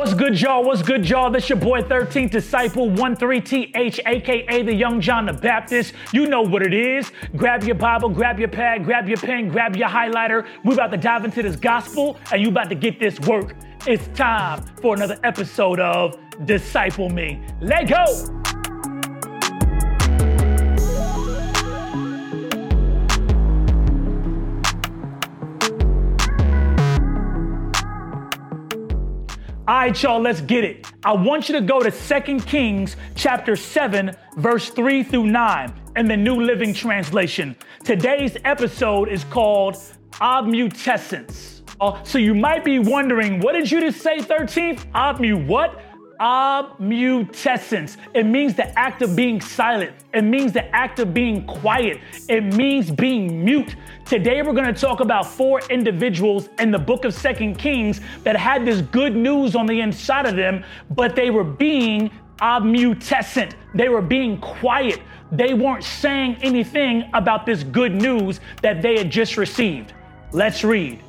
What's good, y'all? What's good, y'all? This your boy 13th Disciple 13TH, aka the Young John the Baptist. You know what it is. Grab your Bible, grab your pad, grab your pen, grab your highlighter. We're about to dive into this gospel and you about to get this work. It's time for another episode of Disciple Me. Let go! All right, y'all, let's get it. I want you to go to 2 Kings chapter 7, verse 3 through 9 in the New Living Translation. Today's episode is called Obmutescence. Uh, so you might be wondering, what did you just say, 13th? Obmu what? Obmutescence. It means the act of being silent. It means the act of being quiet. It means being mute. Today we're going to talk about four individuals in the book of Second Kings that had this good news on the inside of them, but they were being obmutescent. They were being quiet. They weren't saying anything about this good news that they had just received. Let's read.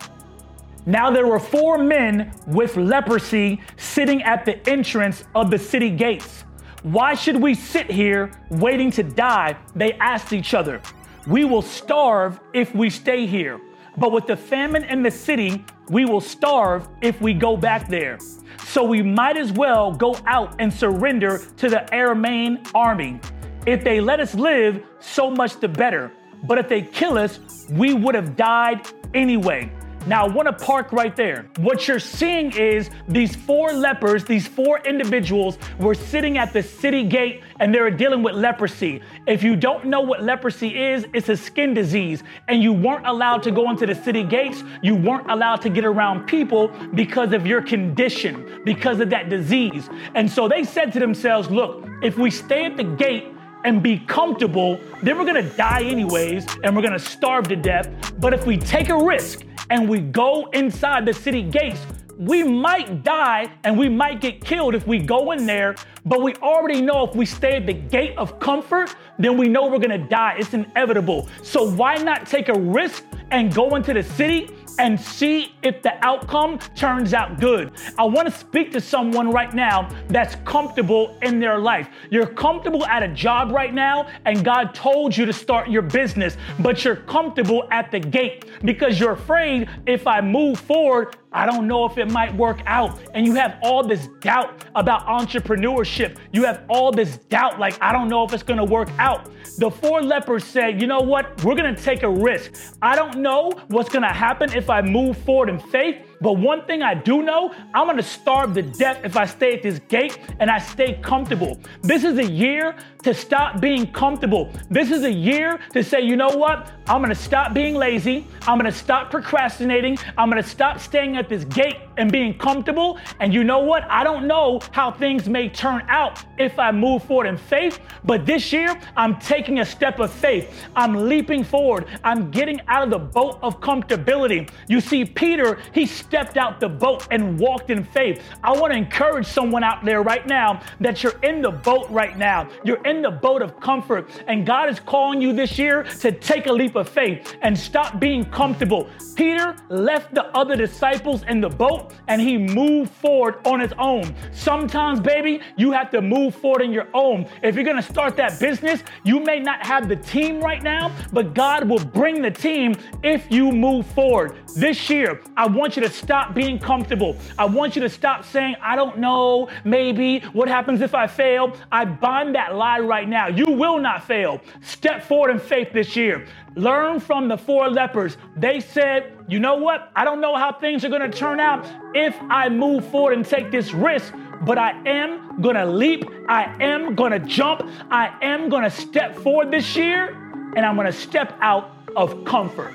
Now there were four men with leprosy sitting at the entrance of the city gates. Why should we sit here waiting to die? They asked each other. We will starve if we stay here. But with the famine in the city, we will starve if we go back there. So we might as well go out and surrender to the Aramean army. If they let us live, so much the better. But if they kill us, we would have died anyway. Now, I want to park right there. What you're seeing is these four lepers, these four individuals were sitting at the city gate and they were dealing with leprosy. If you don't know what leprosy is, it's a skin disease, and you weren't allowed to go into the city gates. You weren't allowed to get around people because of your condition, because of that disease. And so they said to themselves, Look, if we stay at the gate, and be comfortable, then we're gonna die anyways and we're gonna starve to death. But if we take a risk and we go inside the city gates, we might die and we might get killed if we go in there, but we already know if we stay at the gate of comfort, then we know we're gonna die. It's inevitable. So why not take a risk and go into the city and see if the outcome turns out good. I want to speak to someone right now that's comfortable in their life. You're comfortable at a job right now, and God told you to start your business, but you're comfortable at the gate because you're afraid if I move forward, I don't know if it might work out. And you have all this doubt about entrepreneurship. You have all this doubt, like, I don't know if it's gonna work out. The four lepers said, you know what? We're gonna take a risk. I don't know what's gonna happen if I move forward in faith, but one thing I do know, I'm gonna starve to death if I stay at this gate and I stay comfortable. This is a year to stop being comfortable. This is a year to say, you know what? I'm gonna stop being lazy. I'm gonna stop procrastinating. I'm gonna stop staying at this gate and being comfortable. And you know what? I don't know how things may turn out if I move forward in faith, but this year I'm taking a step of faith. I'm leaping forward. I'm getting out of the boat of comfortability. You see, Peter, he stepped out the boat and walked in faith. I want to encourage someone out there right now that you're in the boat right now. You're in the boat of comfort, and God is calling you this year to take a leap of faith and stop being comfortable. Peter left the other disciples in the boat and he moved forward on his own. Sometimes, baby, you have to move forward on your own. If you're gonna start that business, you may not have the team right now, but God will bring the team if you move forward. This year, I want you to stop being comfortable. I want you to stop saying, I don't know, maybe, what happens if I fail? I bind that lie right now. You will not fail. Step forward in faith this year. Learn from the four lepers. They said, you know what? I don't know how things are going to turn out if I move forward and take this risk, but I am going to leap. I am going to jump. I am going to step forward this year, and I'm going to step out of comfort.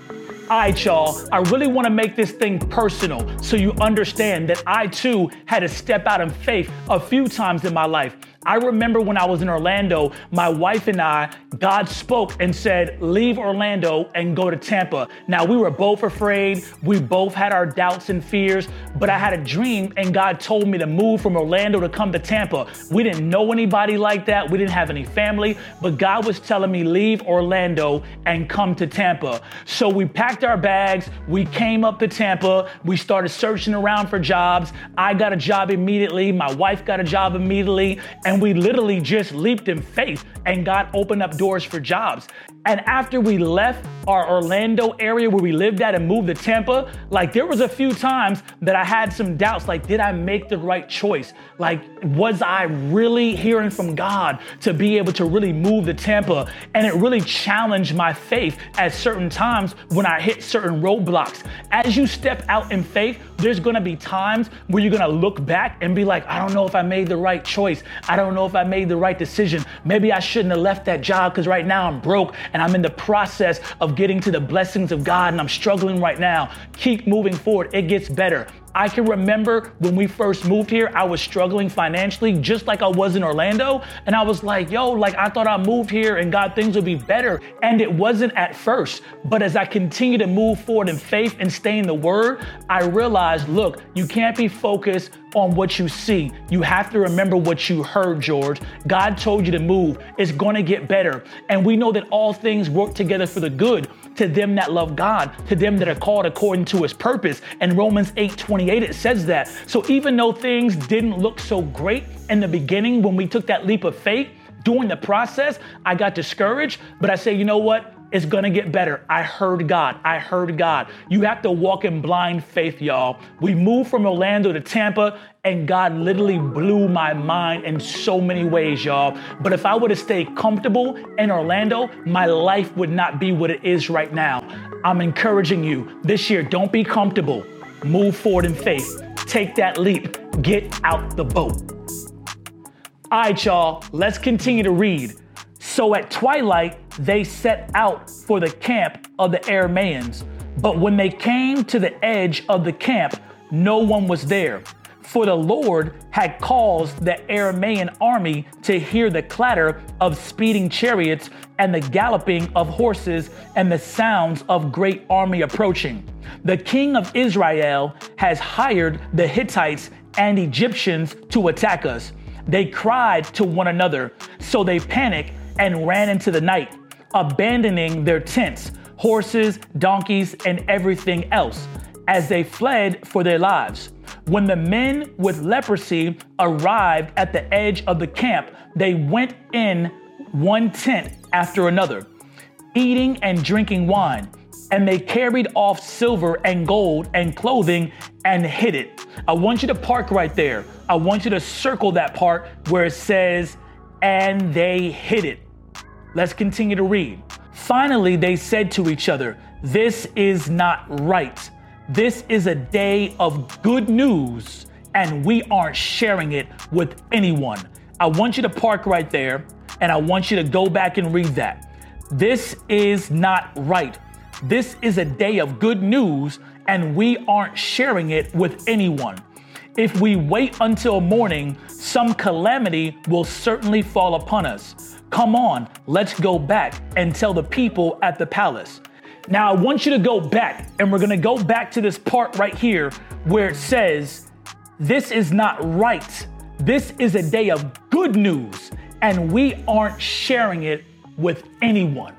All right, y'all, I really want to make this thing personal so you understand that I too had to step out in faith a few times in my life. I remember when I was in Orlando, my wife and I, God spoke and said, Leave Orlando and go to Tampa. Now, we were both afraid. We both had our doubts and fears, but I had a dream and God told me to move from Orlando to come to Tampa. We didn't know anybody like that. We didn't have any family, but God was telling me, Leave Orlando and come to Tampa. So we packed our bags. We came up to Tampa. We started searching around for jobs. I got a job immediately. My wife got a job immediately. And we literally just leaped in faith and God opened up doors for jobs. And after we left our Orlando area where we lived at and moved to Tampa, like there was a few times that I had some doubts like, did I make the right choice? Like, was I really hearing from God to be able to really move to Tampa? And it really challenged my faith at certain times when I hit certain roadblocks. As you step out in faith, there's gonna be times where you're gonna look back and be like, I don't know if I made the right choice. I don't know if I made the right decision. Maybe I shouldn't have left that job because right now I'm broke and I'm in the process of getting to the blessings of God and I'm struggling right now. Keep moving forward. It gets better. I can remember when we first moved here, I was struggling financially just like I was in Orlando. And I was like, yo, like I thought I moved here and God, things would be better. And it wasn't at first. But as I continue to move forward in faith and stay in the word, I realized, look, you can't be focused on what you see. You have to remember what you heard, George. God told you to move. It's going to get better. And we know that all things work together for the good to them that love God, to them that are called according to his purpose. And Romans 8 28, it says that. So even though things didn't look so great in the beginning when we took that leap of faith, during the process, I got discouraged, but I say, you know what? It's gonna get better. I heard God. I heard God. You have to walk in blind faith, y'all. We moved from Orlando to Tampa, and God literally blew my mind in so many ways, y'all. But if I would have stayed comfortable in Orlando, my life would not be what it is right now. I'm encouraging you this year, don't be comfortable. Move forward in faith. Take that leap. Get out the boat. All right, y'all, let's continue to read. So at twilight, they set out for the camp of the Aramaeans. But when they came to the edge of the camp, no one was there. For the Lord had caused the Aramaean army to hear the clatter of speeding chariots and the galloping of horses and the sounds of great army approaching. The king of Israel has hired the Hittites and Egyptians to attack us. They cried to one another, so they panicked and ran into the night, abandoning their tents, horses, donkeys, and everything else as they fled for their lives. When the men with leprosy arrived at the edge of the camp, they went in one tent after another, eating and drinking wine. And they carried off silver and gold and clothing and hid it. I want you to park right there. I want you to circle that part where it says, and they hid it. Let's continue to read. Finally, they said to each other, This is not right. This is a day of good news, and we aren't sharing it with anyone. I want you to park right there, and I want you to go back and read that. This is not right. This is a day of good news, and we aren't sharing it with anyone. If we wait until morning, some calamity will certainly fall upon us. Come on, let's go back and tell the people at the palace. Now, I want you to go back, and we're gonna go back to this part right here where it says, This is not right. This is a day of good news, and we aren't sharing it with anyone.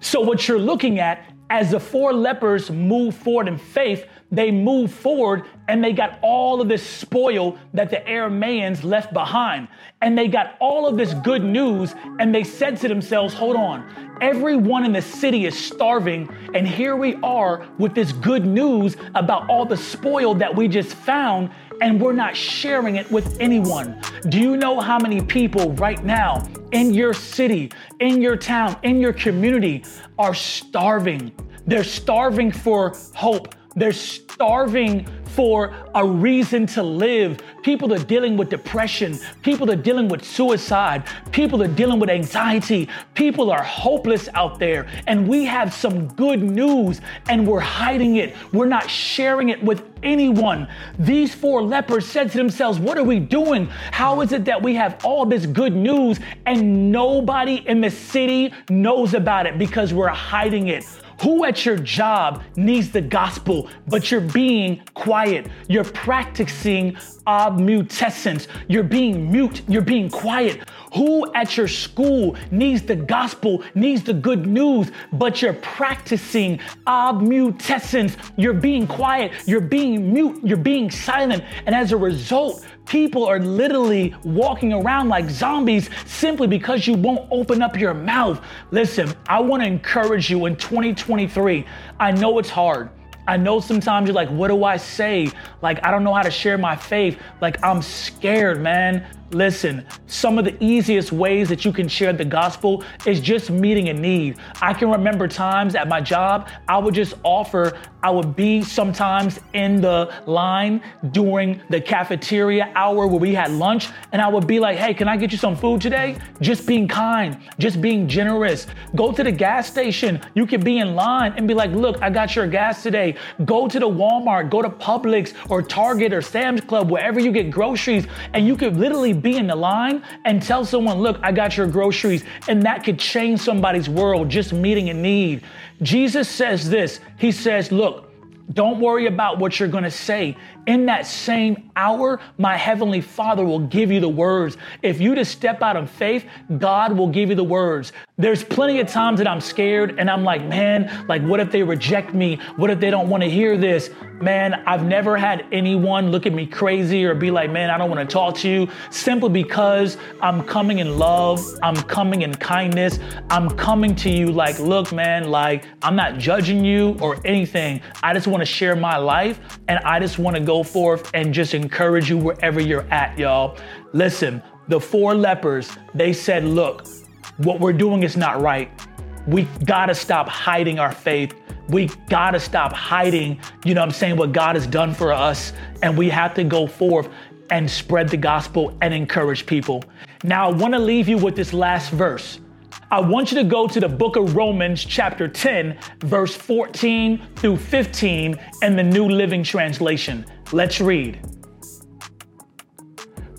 So, what you're looking at as the four lepers move forward in faith, they move forward and they got all of this spoil that the Aramaeans left behind. And they got all of this good news and they said to themselves, hold on, everyone in the city is starving. And here we are with this good news about all the spoil that we just found and we're not sharing it with anyone. Do you know how many people right now in your city, in your town, in your community are starving? They're starving for hope. They're starving for a reason to live. People are dealing with depression. People are dealing with suicide. People are dealing with anxiety. People are hopeless out there. And we have some good news and we're hiding it. We're not sharing it with anyone. These four lepers said to themselves, What are we doing? How is it that we have all this good news and nobody in the city knows about it because we're hiding it? Who at your job needs the gospel, but you're being quiet? You're practicing obmutescence. You're being mute. You're being quiet. Who at your school needs the gospel, needs the good news, but you're practicing obmutescence? You're being quiet. You're being mute. You're being silent. And as a result, People are literally walking around like zombies simply because you won't open up your mouth. Listen, I want to encourage you in 2023. I know it's hard. I know sometimes you're like, what do I say? Like, I don't know how to share my faith. Like, I'm scared, man. Listen, some of the easiest ways that you can share the gospel is just meeting a need. I can remember times at my job, I would just offer, I would be sometimes in the line during the cafeteria hour where we had lunch, and I would be like, hey, can I get you some food today? Just being kind, just being generous. Go to the gas station. You could be in line and be like, look, I got your gas today. Go to the Walmart, go to Publix or Target or Sam's Club, wherever you get groceries, and you could literally be in the line and tell someone, look, I got your groceries. And that could change somebody's world just meeting a need. Jesus says this He says, look, don't worry about what you're going to say. In that same hour, my heavenly Father will give you the words. If you just step out of faith, God will give you the words. There's plenty of times that I'm scared and I'm like, man, like, what if they reject me? What if they don't want to hear this? Man, I've never had anyone look at me crazy or be like, man, I don't want to talk to you simply because I'm coming in love. I'm coming in kindness. I'm coming to you like, look, man, like, I'm not judging you or anything. I just want to share my life and I just want to go forth and just encourage you wherever you're at, y'all. Listen, the four lepers, they said, look, what we're doing is not right. We gotta stop hiding our faith. We gotta stop hiding, you know what I'm saying, what God has done for us. And we have to go forth and spread the gospel and encourage people. Now, I wanna leave you with this last verse. I want you to go to the book of Romans, chapter 10, verse 14 through 15 in the New Living Translation. Let's read.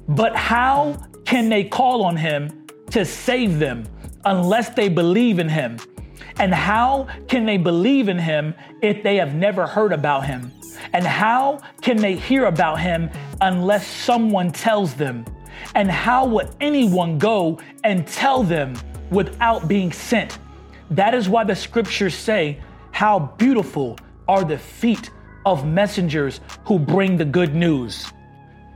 But how can they call on him to save them unless they believe in him? And how can they believe in him if they have never heard about him? And how can they hear about him unless someone tells them? And how would anyone go and tell them without being sent? That is why the scriptures say, How beautiful are the feet of messengers who bring the good news.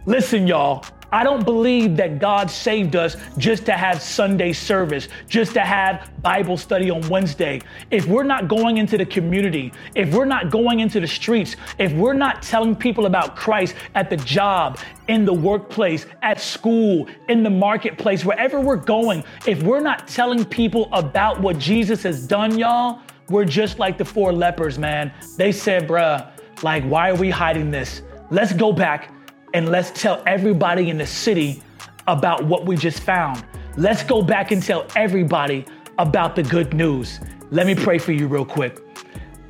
Listen, y'all, I don't believe that God saved us just to have Sunday service, just to have Bible study on Wednesday. If we're not going into the community, if we're not going into the streets, if we're not telling people about Christ at the job, in the workplace, at school, in the marketplace, wherever we're going, if we're not telling people about what Jesus has done, y'all, we're just like the four lepers, man. They said, bruh, like, why are we hiding this? Let's go back and let's tell everybody in the city about what we just found. Let's go back and tell everybody about the good news. Let me pray for you real quick.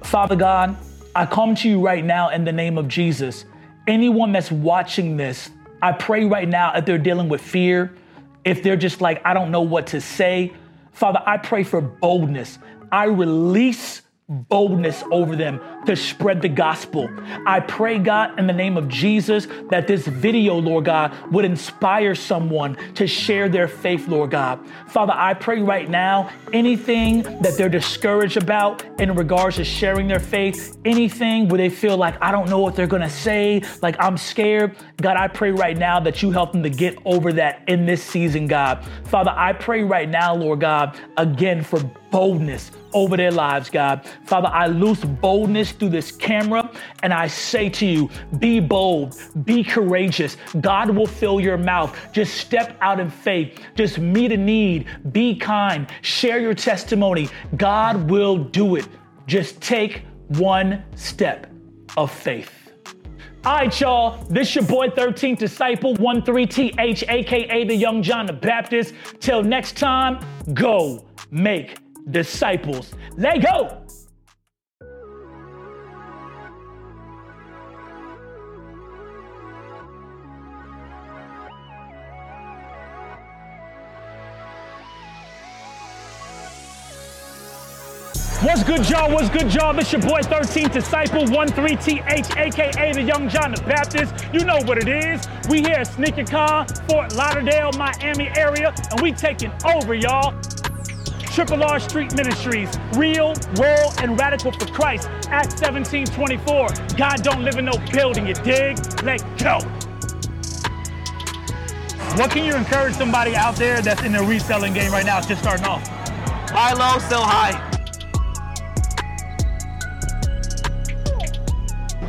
Father God, I come to you right now in the name of Jesus. Anyone that's watching this, I pray right now if they're dealing with fear, if they're just like, I don't know what to say. Father, I pray for boldness. I release boldness over them to spread the gospel. I pray, God, in the name of Jesus, that this video, Lord God, would inspire someone to share their faith, Lord God. Father, I pray right now, anything that they're discouraged about in regards to sharing their faith, anything where they feel like, I don't know what they're gonna say, like I'm scared, God, I pray right now that you help them to get over that in this season, God. Father, I pray right now, Lord God, again for boldness over their lives, God. Father, I loose boldness through this camera and I say to you, be bold, be courageous. God will fill your mouth. Just step out in faith. Just meet a need. Be kind. Share your testimony. God will do it. Just take one step. of faith. All right, y'all. This your boy 13th Disciple 13TH, aka the Young John the Baptist. Till next time, go make disciples. Let go. Good, y'all? What's good, y'all? Your boy 13 Disciple 13TH, aka the Young John the Baptist. You know what it is. We here at SneakerCon, Fort Lauderdale, Miami area, and we taking over, y'all. Triple R Street Ministries, real, raw, and radical for Christ. Acts 1724. God don't live in no building, you dig? Let go. What can you encourage somebody out there that's in the reselling game right now, just starting off? Buy low, sell high.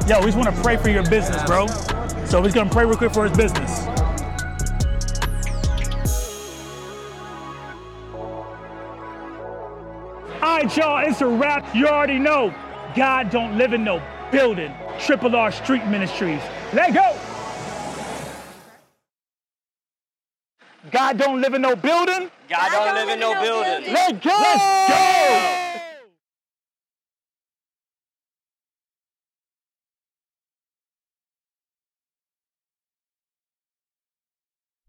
Yo, we just want to pray for your business, bro. So we're gonna pray real quick for his business. All right, y'all, it's a wrap. You already know God don't live in no building. Triple R Street Ministries. Let go. God don't live in no building. God don't live in no building. Let go. Let's go.